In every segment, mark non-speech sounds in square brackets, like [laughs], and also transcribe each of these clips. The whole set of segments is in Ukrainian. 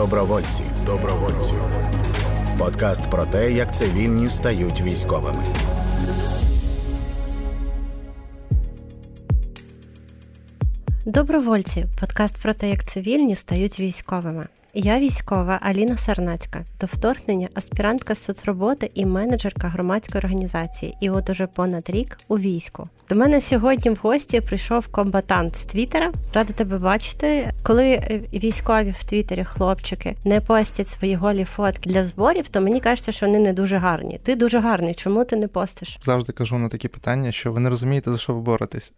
Добровольці. Добровольці. Подкаст про те, як цивільні стають військовими. Добровольці. Подкаст про те, як цивільні стають військовими. Я військова Аліна Сарнацька, до вторгнення аспірантка з соцроботи і менеджерка громадської організації. І от уже понад рік у війську. До мене сьогодні в гості прийшов комбатант з Твіттера. Рада тебе бачити. Коли військові в Твіттері хлопчики не постять свої голі фотки для зборів, то мені кажеться, що вони не дуже гарні. Ти дуже гарний. Чому ти не постиш? Завжди кажу на такі питання, що ви не розумієте за що ви боретесь.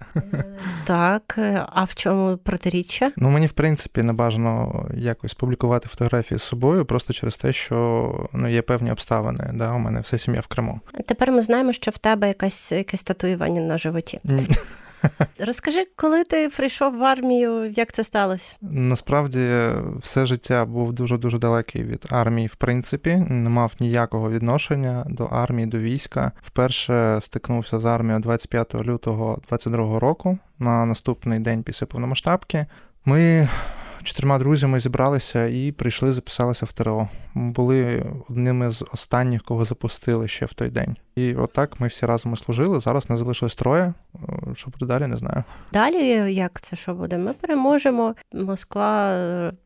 Так, а в чому протиріччя? Ну мені в принципі не бажано якось публікувати фотографії з собою просто через те, що ну є певні обставини. Да, У мене вся сім'я в Криму. Тепер ми знаємо, що в тебе якась якесь татуювання на животі. [laughs] Розкажи, коли ти прийшов в армію, як це сталося? Насправді все життя був дуже дуже далекий від армії, в принципі, не мав ніякого відношення до армії, до війська. Вперше стикнувся з армією 25 лютого 22 року на наступний день після повномасштабки. Ми чотирма друзями зібралися і прийшли, записалися в ТРО. Ми Були одними з останніх, кого запустили ще в той день. І отак ми всі разом служили. Зараз не залишилось троє. Що буде далі, не знаю. Далі як це що буде? Ми переможемо. Москва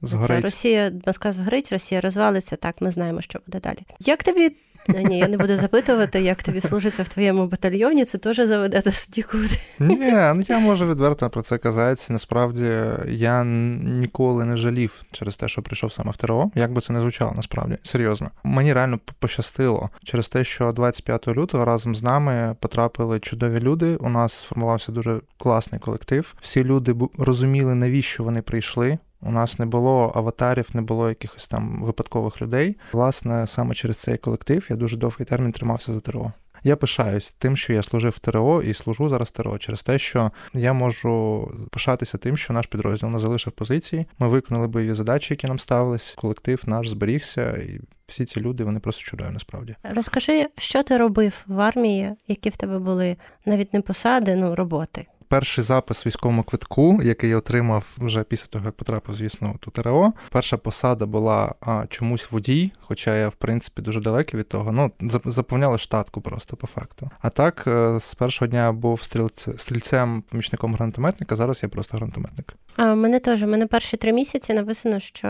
згорить. Це Росія, Москва згорить, Росія розвалиться. Так, ми знаємо, що буде далі. Як тобі Ну, ні, я не буду запитувати, як тобі служиться в твоєму батальйоні, це теж заведе до судді куди. Ні, ну я можу відверто про це казати. Насправді я ніколи не жалів через те, що прийшов саме в ТРО. Як би це не звучало, насправді серйозно. Мені реально пощастило через те, що 25 лютого разом з нами потрапили чудові люди. У нас сформувався дуже класний колектив. Всі люди розуміли, навіщо вони прийшли. У нас не було аватарів, не було якихось там випадкових людей. Власне, саме через цей колектив я дуже довгий термін тримався за ТРО. Я пишаюсь тим, що я служив в ТРО і служу зараз в ТРО, через те, що я можу пишатися тим, що наш підрозділ не залишив позиції. Ми виконали бойові задачі, які нам ставились. Колектив наш зберігся, і всі ці люди вони просто чудові. Насправді розкажи, що ти робив в армії, які в тебе були навіть не посади, ну роботи перший запис військовому квитку, який я отримав вже після того, як потрапив, звісно, у ТРО. Перша посада була а, чомусь водій, хоча я, в принципі, дуже далекий від того. Ну, заповняли штатку просто по факту. А так, е, з першого дня був стрільцем, помічником гранатометника, зараз я просто гранатометник. А мене теж, мене перші три місяці написано, що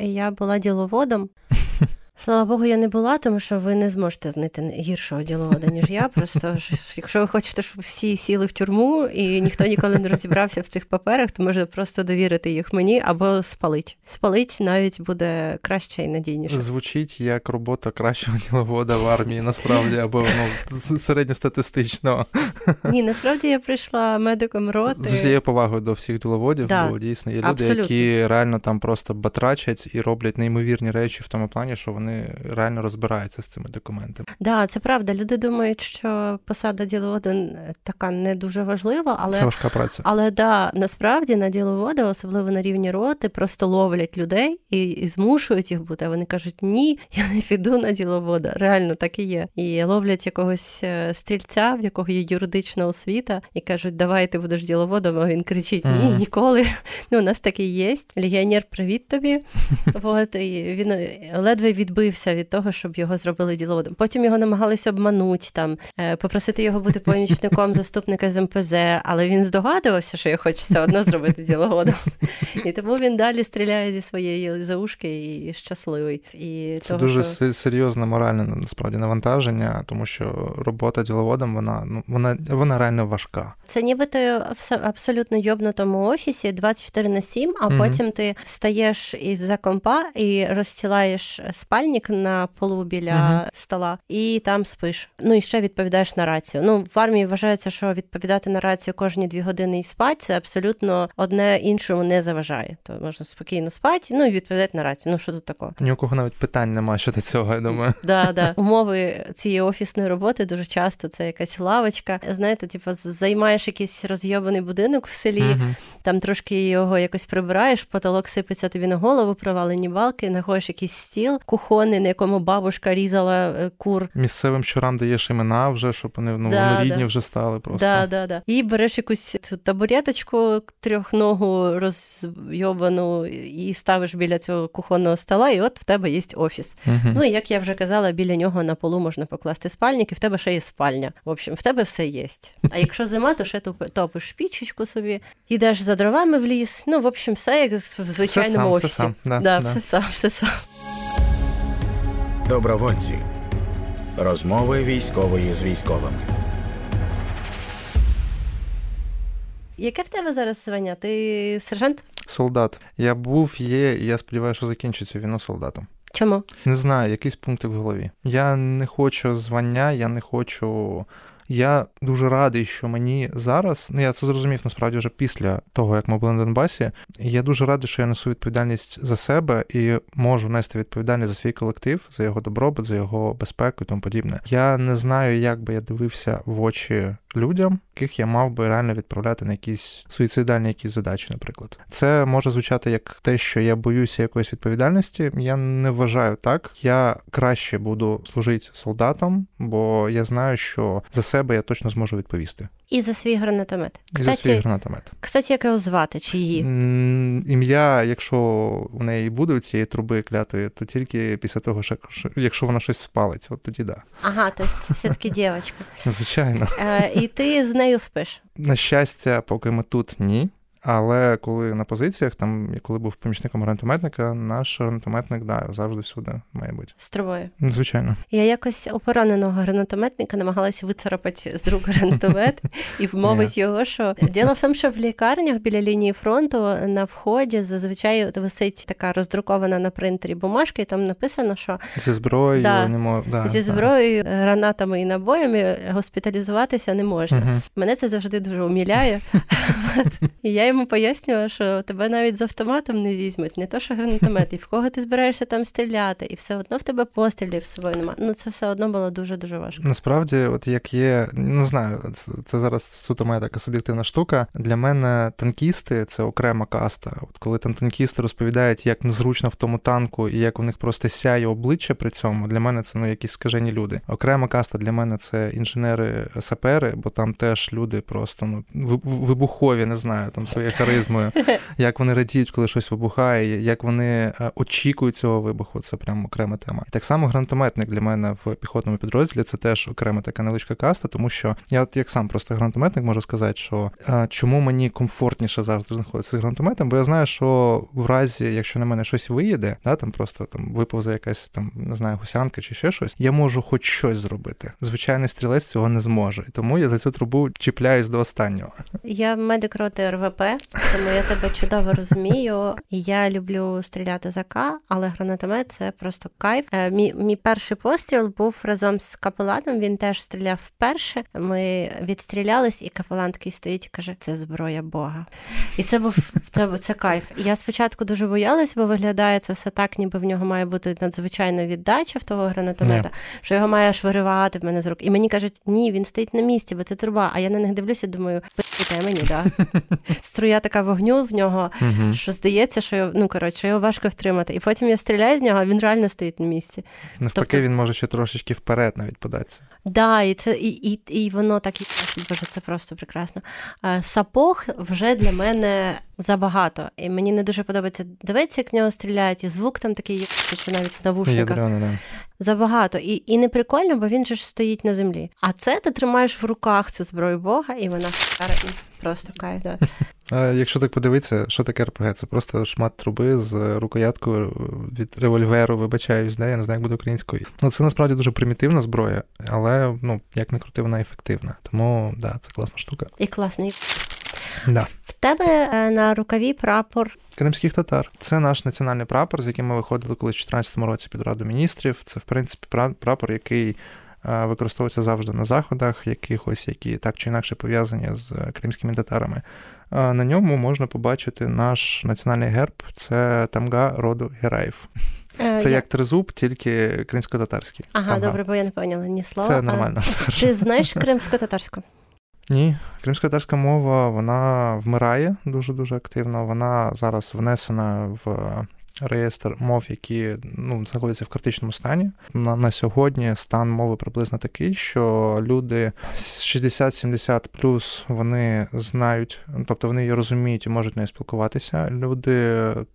я була діловодом. [laughs] Слава Богу, я не була, тому що ви не зможете знайти гіршого діловода, ніж я. Просто якщо ви хочете, щоб всі сіли в тюрму і ніхто ніколи не розібрався в цих паперах, то можна просто довірити їх мені або спалить. Спалить навіть буде краще і надійніше. Звучить як робота кращого діловода в армії, насправді, або ну середньостатистичного. Ні, насправді я прийшла медиком роти. З усією повагою до всіх діловодів, да, бо дійсно є люди, абсолютно. які реально там просто батрачать і роблять неймовірні речі в тому плані, що вони вони реально розбираються з цими документами. Да, це правда. Люди думають, що посада діловода така не дуже важлива, але це важка праця. Але да, насправді на діловода, особливо на рівні роти, просто ловлять людей і, і змушують їх бути. А вони кажуть, ні, я не піду на діловода. Реально так і є. І ловлять якогось е, стрільця, в якого є юридична освіта, і кажуть, давай ти будеш діловодом. А він кричить: Ні, ніколи. Ну, у нас таке є. Легіонер, привіт тобі. [laughs] От і він ледве відбив відбився від того, щоб його зробили діловодом. Потім його намагалися обманути там, е, попросити його бути помічником заступника з МПЗ, але він здогадувався, що я хочу все одно зробити діловодом. І тому він далі стріляє зі своєї заушки і щасливий. І Це того, дуже що... серйозне моральне насправді навантаження, тому що робота діловодом вона ну вона вона реально важка. Це ніби ти в абсолютно йобнутому офісі 24 на 7, а потім ти встаєш із за компа і розстілаєш спальню спальник на полу біля uh стола, і там спиш. Ну і ще відповідаєш на рацію. Ну в армії вважається, що відповідати на рацію кожні дві години і спати це абсолютно одне іншому не заважає. То можна спокійно спати, ну і відповідати на рацію. Ну що тут такого? Ні у кого навіть питань немає щодо цього. Я думаю, да, да. [laughs] умови цієї офісної роботи дуже часто це якась лавочка. Знаєте, типу, займаєш якийсь розйобаний будинок в селі, uh там трошки його якось прибираєш, потолок сипеться тобі на голову, провалені балки, знаходиш якийсь стіл, кухонь кухонний, на якому бабушка різала е, кур. Місцевим щурам даєш імена вже, щоб вони ну, Да, вони рідні да. вже стали просто. Да, да, да. І береш якусь цю табуреточку трьохногу розйобану і ставиш біля цього кухонного стола, і от в тебе є офіс. Мгм. Ну і як я вже казала, біля нього на полу можна покласти спальник, і в тебе ще є спальня. В общем, в тебе все є. А якщо зима, то ще топиш пічечку собі, йдеш за дровами в ліс. Ну, в общем, все як в звичайному все офісі. сам, да, да, да. все сам, все сам. Добровольці. Розмови військової з військовими. Яке в тебе зараз звання? Ти сержант? Солдат. Я був, є, і я сподіваюся, що закінчу цю війну солдатом. Чому? Не знаю, якийсь пункт в голові. Я не хочу звання, я не хочу. Я дуже радий, що мені зараз, ну я це зрозумів насправді вже після того, як ми були на Донбасі. Я дуже радий, що я несу відповідальність за себе і можу нести відповідальність за свій колектив, за його добробут, за його безпеку і тому подібне. Я не знаю, як би я дивився в очі людям, яких я мав би реально відправляти на якісь суїцидальні якісь задачі, наприклад. Це може звучати як те, що я боюся якоїсь відповідальності. Я не вважаю так. Я краще буду служити солдатом, бо я знаю, що за себе я точно зможу відповісти. І за свій гранатомет. І за свій Кстати, гранатомет. кстати, як його звати чи її? Ім'я, якщо у неї буде у цієї труби клятої, то тільки після того, що що- якщо вона щось спалить, от тоді да. Ага, то це все-таки дівчинка. Звичайно. І ти з нею спиш. На щастя, поки ми тут ні. Але коли на позиціях, там коли був помічником гранатометника, наш гранатометник да, завжди всюди має бути. З трубою. Звичайно. Я якось у пораненого гранатометника намагалася вицарапати з рук гранатомет і вмовити його, що діло в тому, що в лікарнях біля лінії фронту на вході зазвичай висить така роздрукована на принтері бумажка, і там написано, що Зі зброєю Да. не мо... да, зі да. гранатами і набоями госпіталізуватися не можна. Мене це завжди дуже уміляє. [laughs] І я йому пояснювала, що тебе навіть з автоматом не візьмуть, не то що гранатомет, і в кого ти збираєшся там стріляти, і все одно в тебе пострілів з собою немає. Ну це все одно було дуже дуже важко. Насправді, от як є, не знаю, це, це зараз суто моя така суб'єктивна штука. Для мене танкісти це окрема каста. От коли там танкісти розповідають, як незручно в тому танку і як у них просто сяє обличчя при цьому, для мене це ну якісь скажені люди. Окрема каста для мене це інженери-сапери, бо там теж люди просто ну вибухові, не знаю, там своєю харизмою. [laughs] Як вони радіють, коли щось вибухає, як вони е, очікують цього вибуху, це прям окрема тема. І так само гранатометник для мене в піхотному підрозділі це теж окрема така невеличка каста, тому що я, от як сам просто гранатометник, можу сказати, що е, чому мені комфортніше завжди знаходитися з гранатометом, бо я знаю, що в разі, якщо на мене щось виїде, да, там просто там виповзе якась там не знаю, гусянка чи ще щось, я можу хоч щось зробити. Звичайний стрілець цього не зможе. Тому я за цю трубу чіпляюсь до останнього. Я медик роти РВП, тому я тебе чудово розумію. І я люблю стріляти за К, але гранатомет це просто кайф. Е, Мій, мій перший постріл був разом з капеланом. Він теж стріляв вперше. Ми відстрілялись, і капелан такий стоїть і каже: це зброя Бога. І це був це, це кайф. Я спочатку дуже боялась, бо виглядає це все так, ніби в нього має бути надзвичайна віддача в того гранатомета, що його має аж виривати в мене з рук. І мені кажуть, ні, він стоїть на місці, бо це труба. А я на них дивлюся, думаю, питайте мені, да. [laughs] Струя така вогню в нього, Угу. що здається, що його, ну коротше, його важко втримати. І потім я стріляю з нього, а він реально стоїть на місці. Навпаки, Тобто- він може ще трошечки вперед навіть податися. Да, і це і, і, і воно так і боже, це просто прекрасно. Е, Сапог вже для мене забагато. І мені не дуже подобається дивитися, як в нього стріляють, і звук там такий, що навіть в навушниках. Ядрене, да. Забагато. І, і не прикольно, бо він же ж стоїть на землі. А це ти тримаєш в руках цю зброю Бога, і вона. Просто кайф. Да. [laughs] А Якщо так подивитися, що таке РПГ? Це просто шмат труби з рукояткою від револьверу, вибачаюсь, да? я не знаю, як буде українською. Ну, це насправді дуже примітивна зброя, але ну, як не крути, вона ефективна. Тому да, це класна штука. І класний. Да. В тебе е, на рукаві прапор. Кримських татар. Це наш національний прапор, з яким ми виходили колись в 2014 році під Раду міністрів. Це, в принципі, прапор, який використовується завжди на заходах, якихось, які так чи інакше пов'язані з е, кримськими татарами. Е, На ньому можна побачити наш національний герб це тамга роду гераїв. Е, Це я- як тризуб, тільки кримсько-татарський. Ага, Тамга. добре, бо я не поняла ні слова. Це А нормально. все. Ти знаєш кримсько-татарську? Ні, кримсько-татарська мова вона вмирає дуже дуже активно. Вона зараз внесена в реєстр мов, які ну, знаходяться в критичному стані. На на сьогодні стан мови приблизно такий, що люди 60-70 плюс вони знають, тобто вони її розуміють і можуть нею спілкуватися. Люди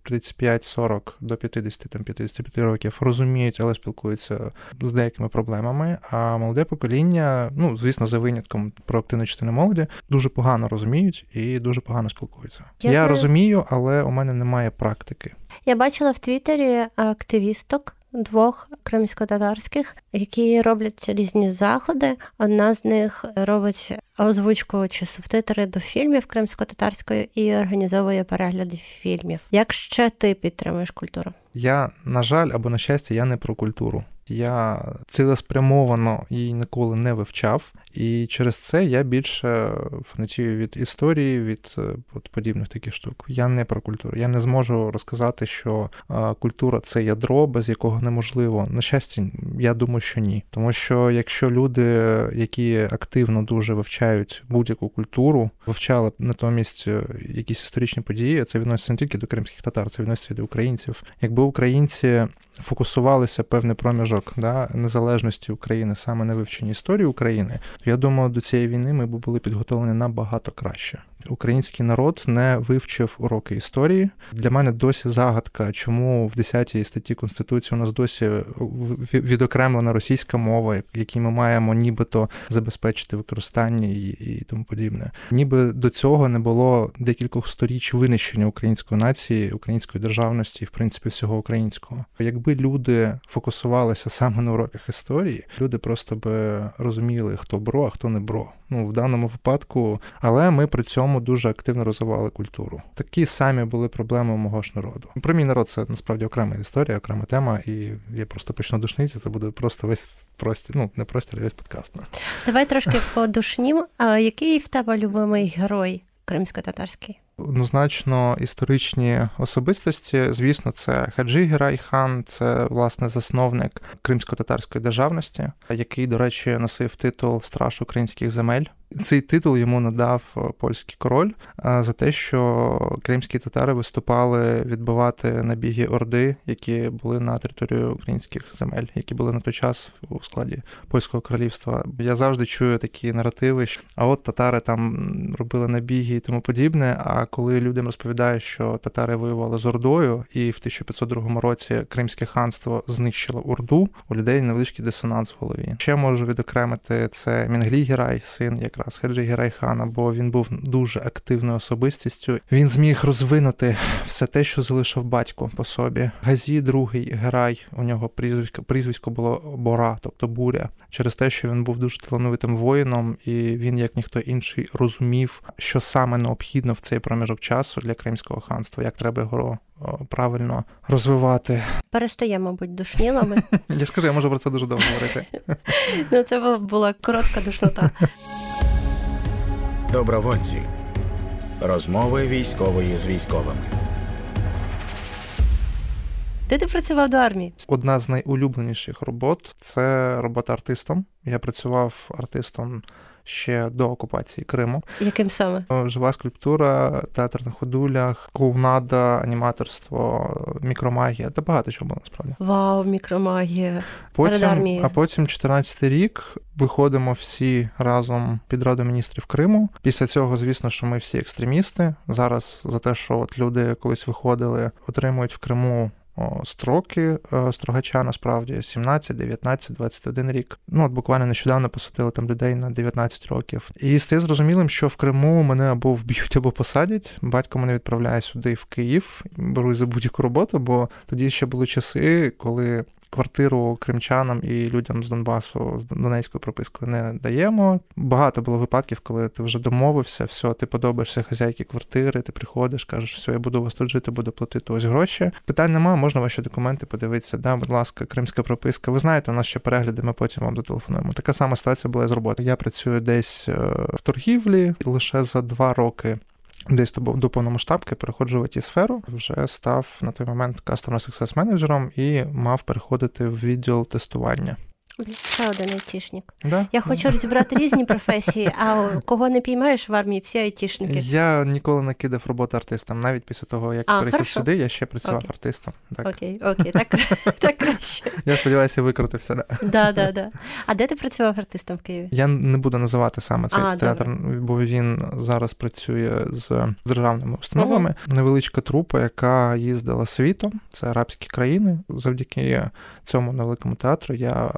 35-40 до 50 там 55 років розуміють, але спілкуються з деякими проблемами. А молоде покоління, ну звісно, за винятком про активну частину молоді, дуже погано розуміють і дуже погано спілкуються. Я, Я розумію, але у мене немає практики. Я бачила в Твіттері активісток двох кримсько-татарських, які роблять різні заходи. Одна з них робить озвучку чи субтитри до фільмів кримсько-татарської і організовує перегляди фільмів. Як ще ти підтримуєш культуру? Я на жаль або на щастя, я не про культуру. Я цілеспрямовано її ніколи не вивчав, і через це я більше фанатію від історії, від е, от, подібних таких штук. Я не про культуру. Я не зможу розказати, що а, культура це ядро, без якого неможливо. На щастя, я думаю, що ні. Тому що якщо люди, які активно дуже вивчають будь-яку культуру, вивчали натомість е, якісь історичні події, це відноситься не тільки до кримських татар, це відноситься до українців. Якби українці фокусувалися певний проміжок да, незалежності України саме на вивченні історії України, я думаю, до цієї війни ми б були підготовлені набагато краще український народ не вивчив уроки історії. Для мене досі загадка, чому в 10 статті Конституції у нас досі відокремлена російська мова, якій ми маємо нібито забезпечити використання і, і тому подібне. Ніби до цього не було декількох сторіч винищення української нації, української державності, в принципі, всього українського. Якби люди фокусувалися саме на уроках історії, люди просто би розуміли, хто bro, а хто не bro. Ну в даному випадку, але ми при цьому цьому дуже активно розвивали культуру. Такі самі були проблеми у мого ж народу. Про мій народ це насправді окрема історія, окрема тема, і я просто почну душниці. Це буде просто весь простір, ну не простір, а весь подкаст. Давай трошки подушнім. А який в тебе любимий герой кримсько-татарський? Однозначно історичні особистості, звісно, це Хаджи Герайхан, це власне засновник кримсько-татарської державності, який, до речі, носив титул Страж українських земель. Цей титул йому надав е, польський король е, за те, що кримські татари виступали відбивати набіги орди, які були на території українських земель, які були на той час у складі польського королівства. Я завжди чую такі наративи, що а от татари там робили набіги і тому подібне. А коли людям розповідають, що татари воювали з Ордою, і в 1502 році Кримське ханство знищило Орду, у людей невеличкий дисонанс в голові. Ще можу відокремити це Мінглі Герай, син якраз якраз Хаджі Герайхана, бо він був дуже активною особистістю. Він зміг розвинути все те, що залишив батько по собі. Газі, другий Герай, у нього прізвисько прізвисько було Бора, тобто буря, через те, що він був дуже талановитим воїном, і він, як ніхто інший, розумів, що саме необхідно в цей проміжок часу для Кримського ханства, як треба його. Правильно розвивати. Перестаємо мабуть, душнілами. [laughs] Я ж кажу, я можу про це дуже довго говорити. [laughs] Ну, це була коротка душнота. [laughs] Добровольці. Розмови військової з військовими. Де ти працював до армії? Одна з найулюбленіших робот це робота артистом. Я працював артистом ще до окупації Криму. Яким саме? Жива скульптура, театр на ходулях, клоунада, аніматорство, мікромагія та багато чого було насправді. Вау, мікромагія. Потім, а потім 14-й рік виходимо всі разом під раду міністрів Криму. Після цього, звісно, що ми всі екстремісти. Зараз за те, що от люди колись виходили, отримують в Криму строки е, строгача насправді 17, 19, 21 рік. Ну от буквально нещодавно посадили там людей на 19 років. І стає зрозумілим, що в Криму мене або вб'ють, або посадять. Батько мене відправляє сюди в Київ, беру за будь-яку роботу, бо тоді ще були часи, коли квартиру кримчанам і людям з Донбасу з Донецькою пропискою не даємо. Багато було випадків, коли ти вже домовився, все, ти подобаєшся хазяйки квартири, ти приходиш, кажеш, все, я буду вас тут жити, буду платити ось гроші. Питань немає, можна ваші документи подивитися. Да, будь ласка, кримська прописка. Ви знаєте, у нас ще перегляди, ми потім вам зателефонуємо. Така сама ситуація була з роботи. Я працюю десь е, в торгівлі лише за два роки. Десь до повномасштабки переходжу в it сферу вже став на той момент Customer Success менеджером і мав переходити в відділ тестування. Ще один айтішник. Да? Я хочу розібрати різні професії, а кого не піймаєш в армії, всі айтішники. Я ніколи не кидав роботу артистам. Навіть після того, як А, перейшов хорошо. сюди, я ще працював Окей. артистом. Так. Окей, окей, так, [laughs] так краще. Я сподіваюся, викрутився. Да. Да, да, да. А де ти працював артистом в Києві? Я не буду називати саме цей А, театр, бо він зараз працює з державними установами. Невеличка трупа, яка їздила світом, це арабські країни. Завдяки цьому невеликому театру я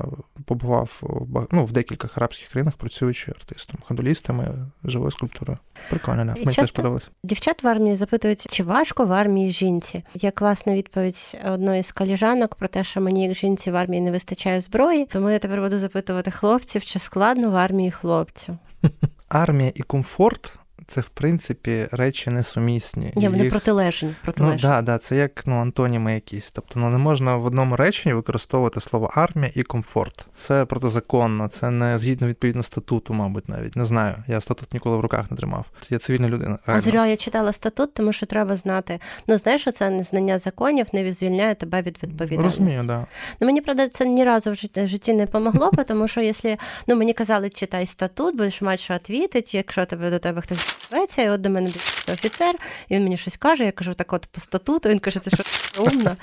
побував в ну, в декількох арабських країнах, працюючи артистом, ходолістами, живою скульптурою. Прикольно, да. Мені теж подобалося. Дівчат в армії запитують, чи важко в армії жінці. Є класна відповідь одної з коліжанок про те, що мені як жінці в армії не вистачає зброї. Тому я тепер буду запитувати хлопців, чи складно в армії хлопцю. [laughs] Армія і комфорт це в принципі речі несумісні. Ні, вони Їх- протилежні. Ну да, да, це як ну антоніми якісь. Тобто, ну не можна в одному реченні використовувати слово армія і комфорт. Це протизаконно, це не згідно відповідно статуту, мабуть, навіть не знаю. Я статут ніколи в руках не тримав. Я цивільна людина. А зря я читала статут, тому що треба знати. Ну знаєш, що це незнання законів не звільняє тебе від відповідальності. Розумію, да. Ну мені правда це ні разу в житті, житті не помогло, [laughs] тому що якщо ну мені казали, читай статут, будеш мати що відповідати, якщо тебе до тебе хтось зветься, і от до мене офіцер, і він мені щось каже, я кажу, так от по статуту, він каже, ти що умна.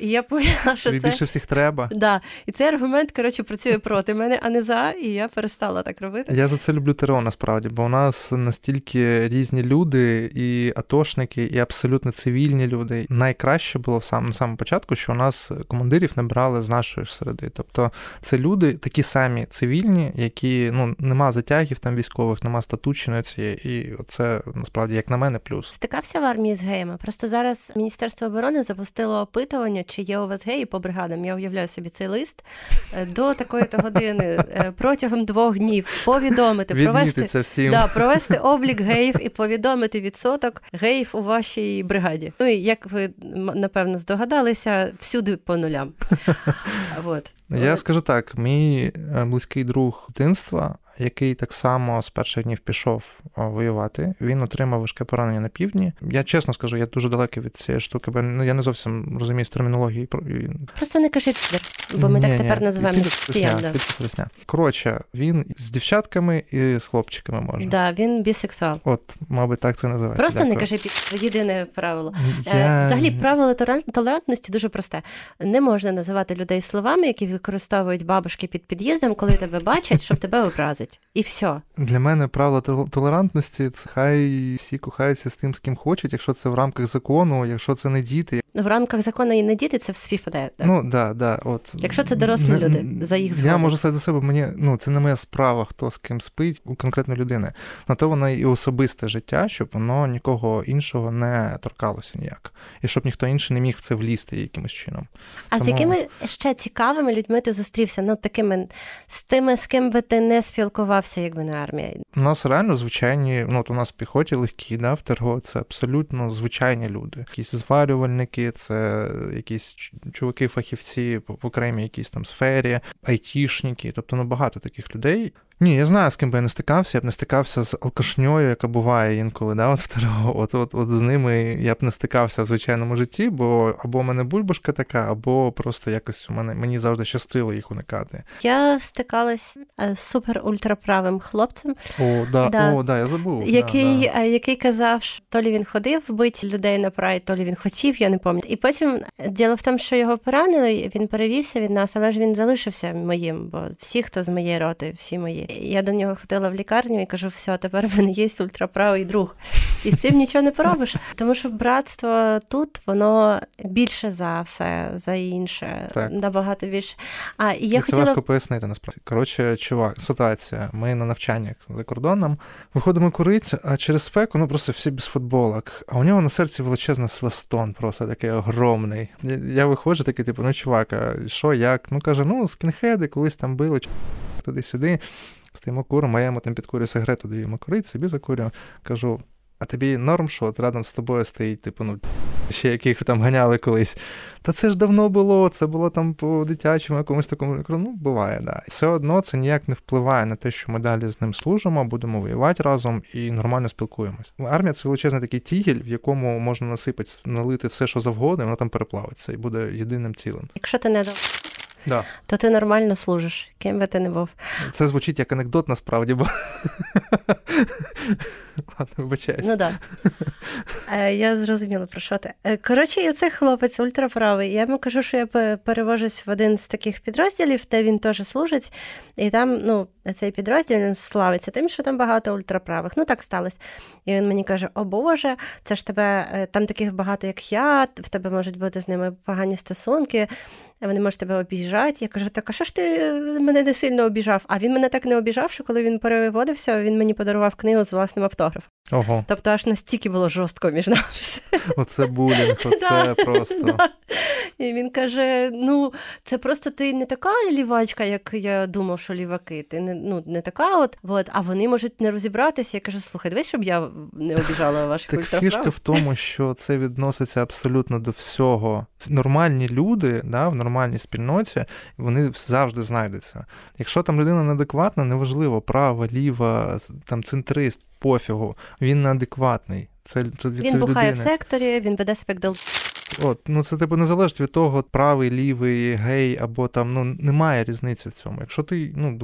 І я поняла, що Тобі це. більше всіх треба. Да. І цей аргумент, коротше, працює проти мене, а не за, і я перестала так робити. Я за це люблю ТРО насправді, бо у нас настільки різні люди, і атошники, і абсолютно цивільні люди. Найкраще було в сам, на самому початку, що у нас командирів набирали з нашої ж середи. Тобто це люди такі самі цивільні, які ну нема затягів там військових, нема статучної цієї, і це насправді, як на мене, плюс. Стикався в армії з геями. Просто зараз Міністерство оборони запустило опитування, чи є у вас геї по бригадам. Я уявляю собі цей лист е, до такої-то години е, протягом двох днів повідомити, Відміти провести це всім. Да, провести облік геїв і повідомити відсоток геїв у вашій бригаді. Ну і як ви напевно здогадалися, всюди по нулям. Вот. Я скажу так: мій е, близький друг дитинства, який так само з перших днів пішов воювати, він отримав важке поранення на півдні. Я чесно скажу, я дуже далекий від цієї штуки, бо ну, я не зовсім розумію з термінології. Просто не кажи підер, бо ми Ні, так ні, тепер називаємо. Росня, Да. підпис Росня. Коротше, він з дівчатками і з хлопчиками може. Да, він бісексуал. От, мабуть, так це називається. Просто не кажи підер, єдине правило. Е, Я... Взагалі, правило толеран- толерантності дуже просте. Не можна називати людей словами, які використовують бабушки під під'їздом, коли тебе бачать, щоб тебе образить. І все. Для мене правило толерантності це хай всі кохаються з тим, з ким хочуть, якщо це в рамках закону, якщо це не діти. В рамках закону і не діти це всі впадає. Ну да, да, от Якщо це дорослі Не- люди, за їх я можу сказати за себе, мені ну це не моя справа, хто з ким спить у конкретної людини. На то воно і особисте життя, щоб воно нікого іншого не торкалося ніяк, і щоб ніхто інший не міг в це влізти якимось чином. А з якими ще цікавими людьми ти зустрівся? Ну, такими з тими, з ким би ти не спілкувався, якби не армія. У нас реально звичайні, ну от у нас в піхоті легкі, да, в ТРГО це абсолютно звичайні люди. Якісь зварювальники, це якісь чуваки-фахівці в окремій якійсь там сфері, айтішники, тобто ну багато таких людей. Ні, я знаю, з ким би я не стикався, я б не стикався з алкашньою, яка буває інколи, да, от в ТРО. От, от, от з ними я б не стикався в звичайному житті, бо або в мене бульбашка така, або просто якось у мене мені завжди щастило їх уникати. Я стикалась е, з супер ультраправим хлопцем, О, да, Да. о, да, я забув. який, да. е, який казав, що то лі він ходив бити людей на прайд, то лі він хотів, я не пам'ятаю. І потім е, діло в тому, що його поранили, він перевівся від нас, але ж він залишився моїм, бо всі, хто з моєї роти, всі мої. Я до нього ходила в лікарню і кажу, все, тепер в мене є ультраправий друг. І з цим нічого не поробиш. [laughs] Тому що братство тут воно більше за все, за інше, Так. набагато більше. А і я це хотіла важко пояснити насправді. Коротше, чувак, ситуація. Ми на навчаннях за кордоном виходимо курити, а через спеку, ну просто всі без футболок. А у нього на серці величезний свистон, просто такий огромний. Я, виходжу, такий, типу, ну чувак, а що, як? Ну каже, ну скінхеди колись там били, туди-сюди. Стоїмо куримо, а я йому там підкурю сигарету, даю йому курити, собі закурю. Кажу. А тобі норм, що от рядом з тобою стоїть, типу, ну, ще яких там ганяли колись. Та це ж давно було, це було там по дитячому якомусь такому. Ну, буває, да. Все одно це ніяк не впливає на те, що ми далі з ним служимо, будемо воювати разом і нормально спілкуємось. Армія це величезний такий тігель, в якому можна насипати, налити все, що завгодно, і воно там переплавиться і буде єдиним цілим. Якщо ти не да. то ти нормально служиш, ким би ти не був. Це звучить як анекдот насправді, бо Ладно, вибачаюсь. Ну так. Да. Я зрозуміла, про що ти. Е, коротше, і оцей хлопець ультраправий. Я йому кажу, що я перевожусь в один з таких підрозділів, де він теж служить, і там, ну, цей підрозділ він славиться тим, що там багато ультраправих. Ну, так сталося. І він мені каже: О Боже, це ж тебе е, там таких багато, як я, в тебе можуть бути з ними погані стосунки вони можуть тебе обіжати. Я кажу, так а що ж ти мене не сильно обіжав? А він мене так не обіжав, що коли він переводився, він мені подарував книгу з власним автографом. Ого. Тобто аж настільки було жорстко між нами. Оце булінг, [laughs] оце просто. [laughs] І він каже: ну, це просто ти не така лівачка, як я думав, що ліваки. Ти не ну, не така, от, от, а вони можуть не розібратися. Я кажу, слухай, дивись, щоб я не обіжала ваших Так фішка в тому, що це відноситься абсолютно до всього. Нормальні люди, да, в нормальній спільноті, вони завжди знайдуться. Якщо там людина неадекватна, неважливо, права, ліва, там центрист, пофігу, він неадекватний. Це, це, Він це бухає людини. в секторі, він веде себе як дол. От, ну це типу не залежить від того, правий, лівий, гей, або там ну немає різниці в цьому. Якщо ти ну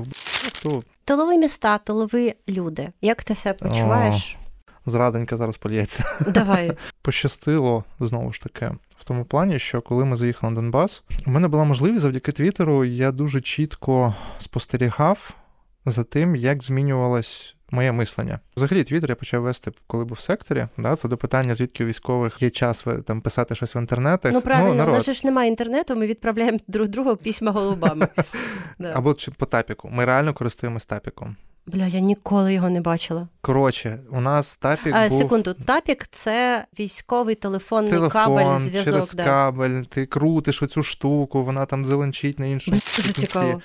то тилові міста, тилові люди. Як ти себе почуваєш? О, зраденька зараз польється. [laughs] Давай. Пощастило знову ж таки в тому плані, що коли ми заїхали на Донбас, у мене була можливість завдяки Твіттеру, я дуже чітко спостерігав за тим, як змінювалось моє мислення. Взагалі, твіттер я почав вести, коли був в секторі. Да, Це до питання, звідки у військових є час там писати щось в інтернетах. Ну правильно, ну, у нас ж немає інтернету, ми відправляємо друг другу письма голубами. [laughs] Або по тапіку. Ми реально користуємось тапіком. Бля, я ніколи його не бачила. Коротше, у нас тапік. А, був... Секунду, тапік це військовий телефонний Телефон, кабель, зв'язок. Через да. кабель, ти крутиш оцю штуку, вона там зеленчить на іншому. Дуже цікаво.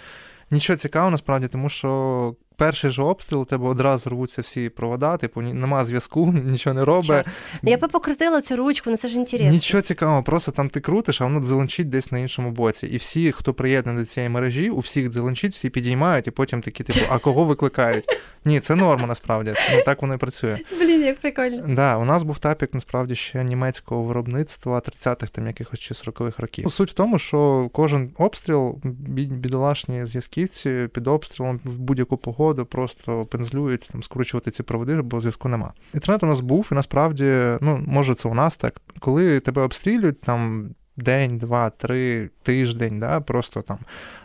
Нічого цікавого насправді, тому що перший же обстріл у тебе одразу рвуться всі провода, типу нема зв'язку, [laughs] нічого не робить. Я би покрутила цю ручку, ну це ж інтересно. Нічого цікавого, просто там ти крутиш, а воно дзеленчить десь на іншому боці. І всі, хто приєднаний до цієї мережі, у всіх дзеленчить, всі підіймають, і потім такі, типу, а кого викликають? Ні, це норма насправді. Ну, так воно і працює. Блін, як прикольно. Да, у нас був тапік насправді ще німецького виробництва 30-х там якихось чи 40-х років. Суть в тому, що кожен обстріл, бідолашні зв'язківці під обстрілом в будь-яку погоду просто пензлюють там скручувати ці проводи, бо зв'язку нема. Інтернет у нас був, і насправді, ну може, це у нас так, коли тебе обстрілюють там день, два, три, тиждень, да, просто там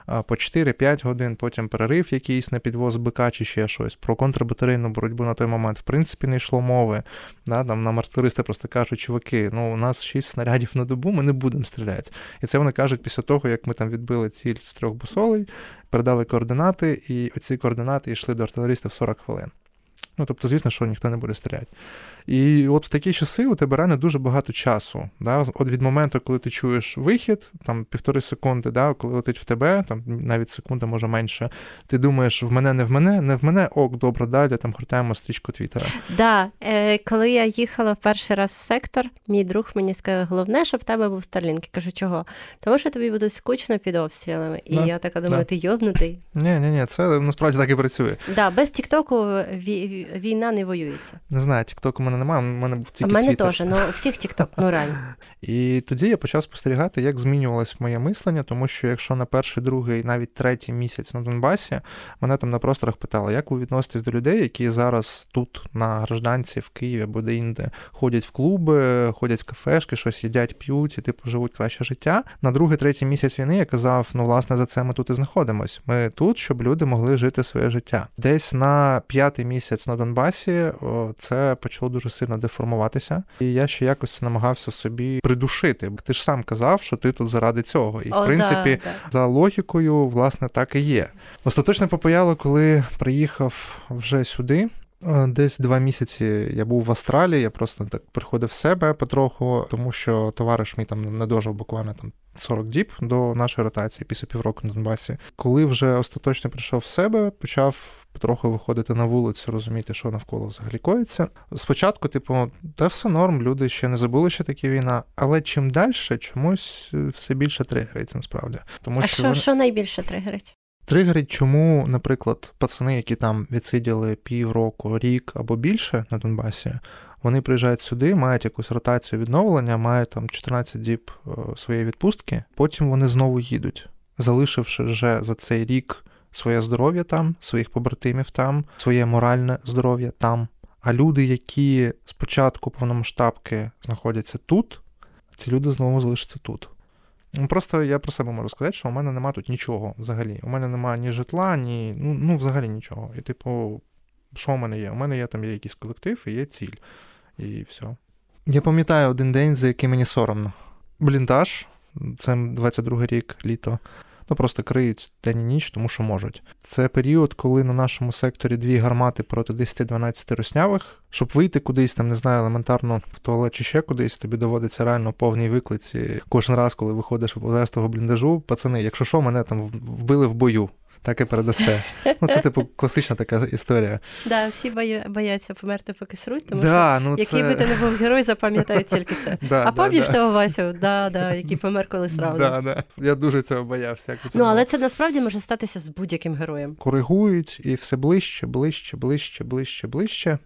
по 4-5 годин, потім перерив якийсь на підвоз бика чи ще щось. Про контрбатарейну боротьбу на той момент, в принципі, не йшло мови. Да, там Нам артилеристи просто кажуть, чуваки, ну у нас 6 снарядів на добу, ми не будемо стріляти. І це вони кажуть після того, як ми там відбили ціль з трьох бусолей, передали координати, і оці координати йшли до артилеристів 40 хвилин. Ну, тобто, звісно, що ніхто не буде стріляти. І от в такі часи у тебе реально дуже багато часу. Да? От від моменту, коли ти чуєш вихід, там півтори секунди, да? коли летить в тебе, там навіть секунда, може менше, ти думаєш, в мене, не в мене, не в мене, ок, добре, далі там гортаємо стрічку Твіттера. Да, е, коли я їхала в перший раз в сектор, мій друг мені сказав, головне, щоб в тебе був Старлінк. кажу, чого? Тому що тобі буде скучно під обстрілами. І да, я така думаю, да. ти йобнутий. Ні, ні, ні, це насправді так і працює. Да, без Тіктоку війна не воюється. Не знаю, Тікток у мене немає, у мене був тільки У мене теж, ну всіх Тікток, ну реально. [laughs] І тоді я почав спостерігати, як змінювалось моє мислення, тому що якщо на перший, другий, навіть третій місяць на Донбасі мене там на просторах питали, як ви відноситесь до людей, які зараз тут на гражданці в Києві або де-інде ходять в клуби, ходять в кафешки, щось їдять, п'ють і типу живуть краще життя. На другий, третій місяць війни я казав: ну, власне, за це ми тут і знаходимось. Ми тут, щоб люди могли жити своє життя. Десь на п'ятий місяць на Донбасі це почало дуже сильно деформуватися, і я ще якось намагався собі придушити. Ти ж сам казав, що ти тут заради цього. І О, в принципі, да, да. за логікою, власне, так і є. Остаточно попаяло, коли приїхав вже сюди. Десь два місяці я був в Австралії, я просто так приходив в себе потроху, тому що товариш мій там не дожив буквально там 40 діб до нашої ротації після півроку на Донбасі. Коли вже остаточно прийшов в себе, почав потроху виходити на вулицю, розуміти, що навколо взагалі коїться. Спочатку, типу, та все норм, люди ще не забули, що таке війна, але чим далі, чомусь все більше тригериться насправді. Тому а що, що, вони... що найбільше тригерить? Тригерить, чому, наприклад, пацани, які там відсиділи півроку, рік або більше на Донбасі, вони приїжджають сюди, мають якусь ротацію відновлення, мають там 14 діб своєї відпустки, потім вони знову їдуть. залишивши вже за цей рік своє здоров'я там, своїх побратимів там, своє моральне здоров'я там. А люди, які спочатку повномасштабки знаходяться тут, ці люди знову залишаться тут. Ну, просто я про себе можу сказати, що у мене нема тут нічого взагалі. У мене нема ні житла, ні. Ну, ну взагалі нічого. І, типу, що у мене є? У мене є там є якийсь колектив і є ціль. І все. Я пам'ятаю один день, за який мені соромно. Бліндаж, це 22 рік, літо. Ну просто криють день і ніч, тому що можуть. Це період, коли на нашому секторі дві гармати проти 10-12 руснявих. Щоб вийти кудись, там не знаю, елементарно в туалет чи ще кудись, тобі доводиться реально повній виклиці. Кожен раз, коли виходиш в того бліндажу, пацани, якщо що, мене там вбили в бою так і передасте. Ну, Це, типу, [laughs] класична така історія. Да, всі бояться померти, поки сруть, тому да, що ну, який це... би ти не був герой, запам'ятають тільки це. [laughs] Да, а пам'ятаєш да, того Васю, да, да, який помер коли сразу. Да, да. Я дуже цього боявся. Як ну, але це насправді може статися з будь-яким героєм. Коригують і все ближче, ближче, ближче, ближче, ближче.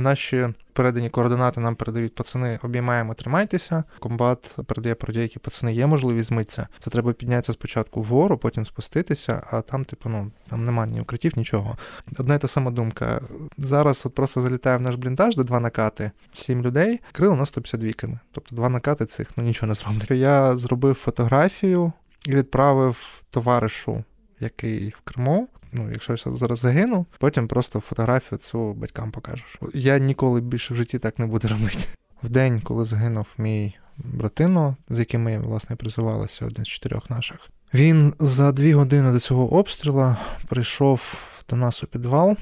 Наші передані координати нам передають пацани, обіймаємо, тримайтеся. Комбат передає про деякі пацани, є можливість змитися. Це треба піднятися спочатку вгору, потім спуститися, а там, типу, ну там немає ні укриттів, нічого. Одна й та сама думка. Зараз от просто залітає в наш бліндаж, де два накати, сім людей, крили на 152 ками. Тобто два накати цих ну нічого не зроблять. Я зробив фотографію і відправив товаришу який в Криму. Ну, якщо я зараз загину, потім просто фотографію цю батькам покажеш. Я ніколи більше в житті так не буду робити. В день, коли загинув мій братино, з яким ми власне призивалися, один з чотирьох наших. Він за дві години до цього обстрілу прийшов до нас у підвал.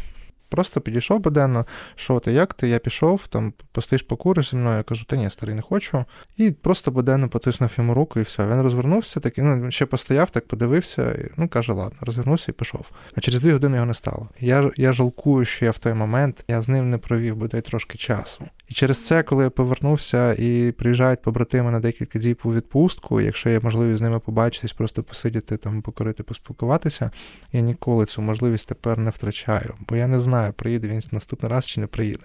Просто підійшов буденно, що ти, як ти? Я пішов, там постоїш покуриш зі мною, я кажу, та ні, старий, не хочу. І просто буденно потиснув йому руку, і все. Він розвернувся, так, ну, ще постояв, так подивився, і, ну каже, ладно, розвернувся і пішов. А через дві години його не стало. Я я жалкую, що я в той момент я з ним не провів бодай трошки часу. І через це, коли я повернувся і приїжджають побратими на декілька діб у відпустку, якщо є можливість з ними побачитись, просто посидіти там, покорити, поспілкуватися, я ніколи цю можливість тепер не втрачаю, бо я не знаю, приїде він наступний раз чи не приїде.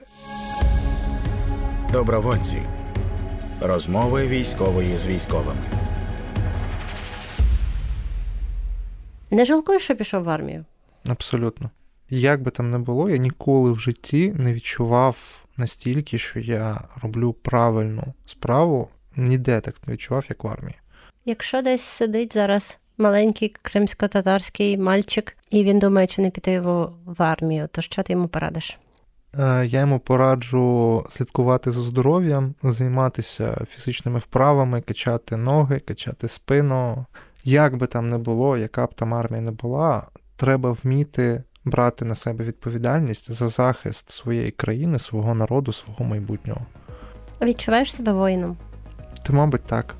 Добровольці. Розмови військової з військовими. Не жалкуєш, що пішов в армію? Абсолютно. Як би там не було, я ніколи в житті не відчував настільки, що я роблю правильну справу, ніде так не відчував, як в армії. Якщо десь сидить зараз маленький кримсько-татарський мальчик, і він думає, чи не піти його в армію, то що ти йому порадиш? Е, я йому пораджу слідкувати за здоров'ям, займатися фізичними вправами, качати ноги, качати спину. Як би там не було, яка б там армія не була, треба вміти брати на себе відповідальність за захист своєї країни, свого народу, свого майбутнього. Відчуваєш себе воїном? Ти, мабуть, так.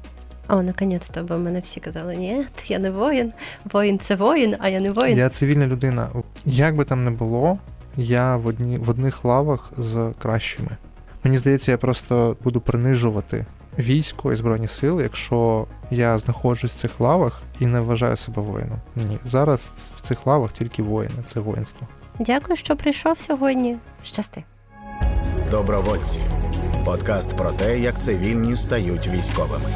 О, наконець-то, бо мене всі казали, ні, я не воїн, воїн це воїн, а я не воїн. Я цивільна людина. Як би там не було, я в одні, в одних лавах з кращими. Мені здається, я просто буду принижувати військо і збройні сили, якщо я знаходжусь в цих лавах і не вважаю себе воїном. Ні, зараз в цих лавах тільки воїни, це воїнство. Дякую, що прийшов сьогодні. Щасти. Добровольці. Подкаст про те, як цивільні стають військовими.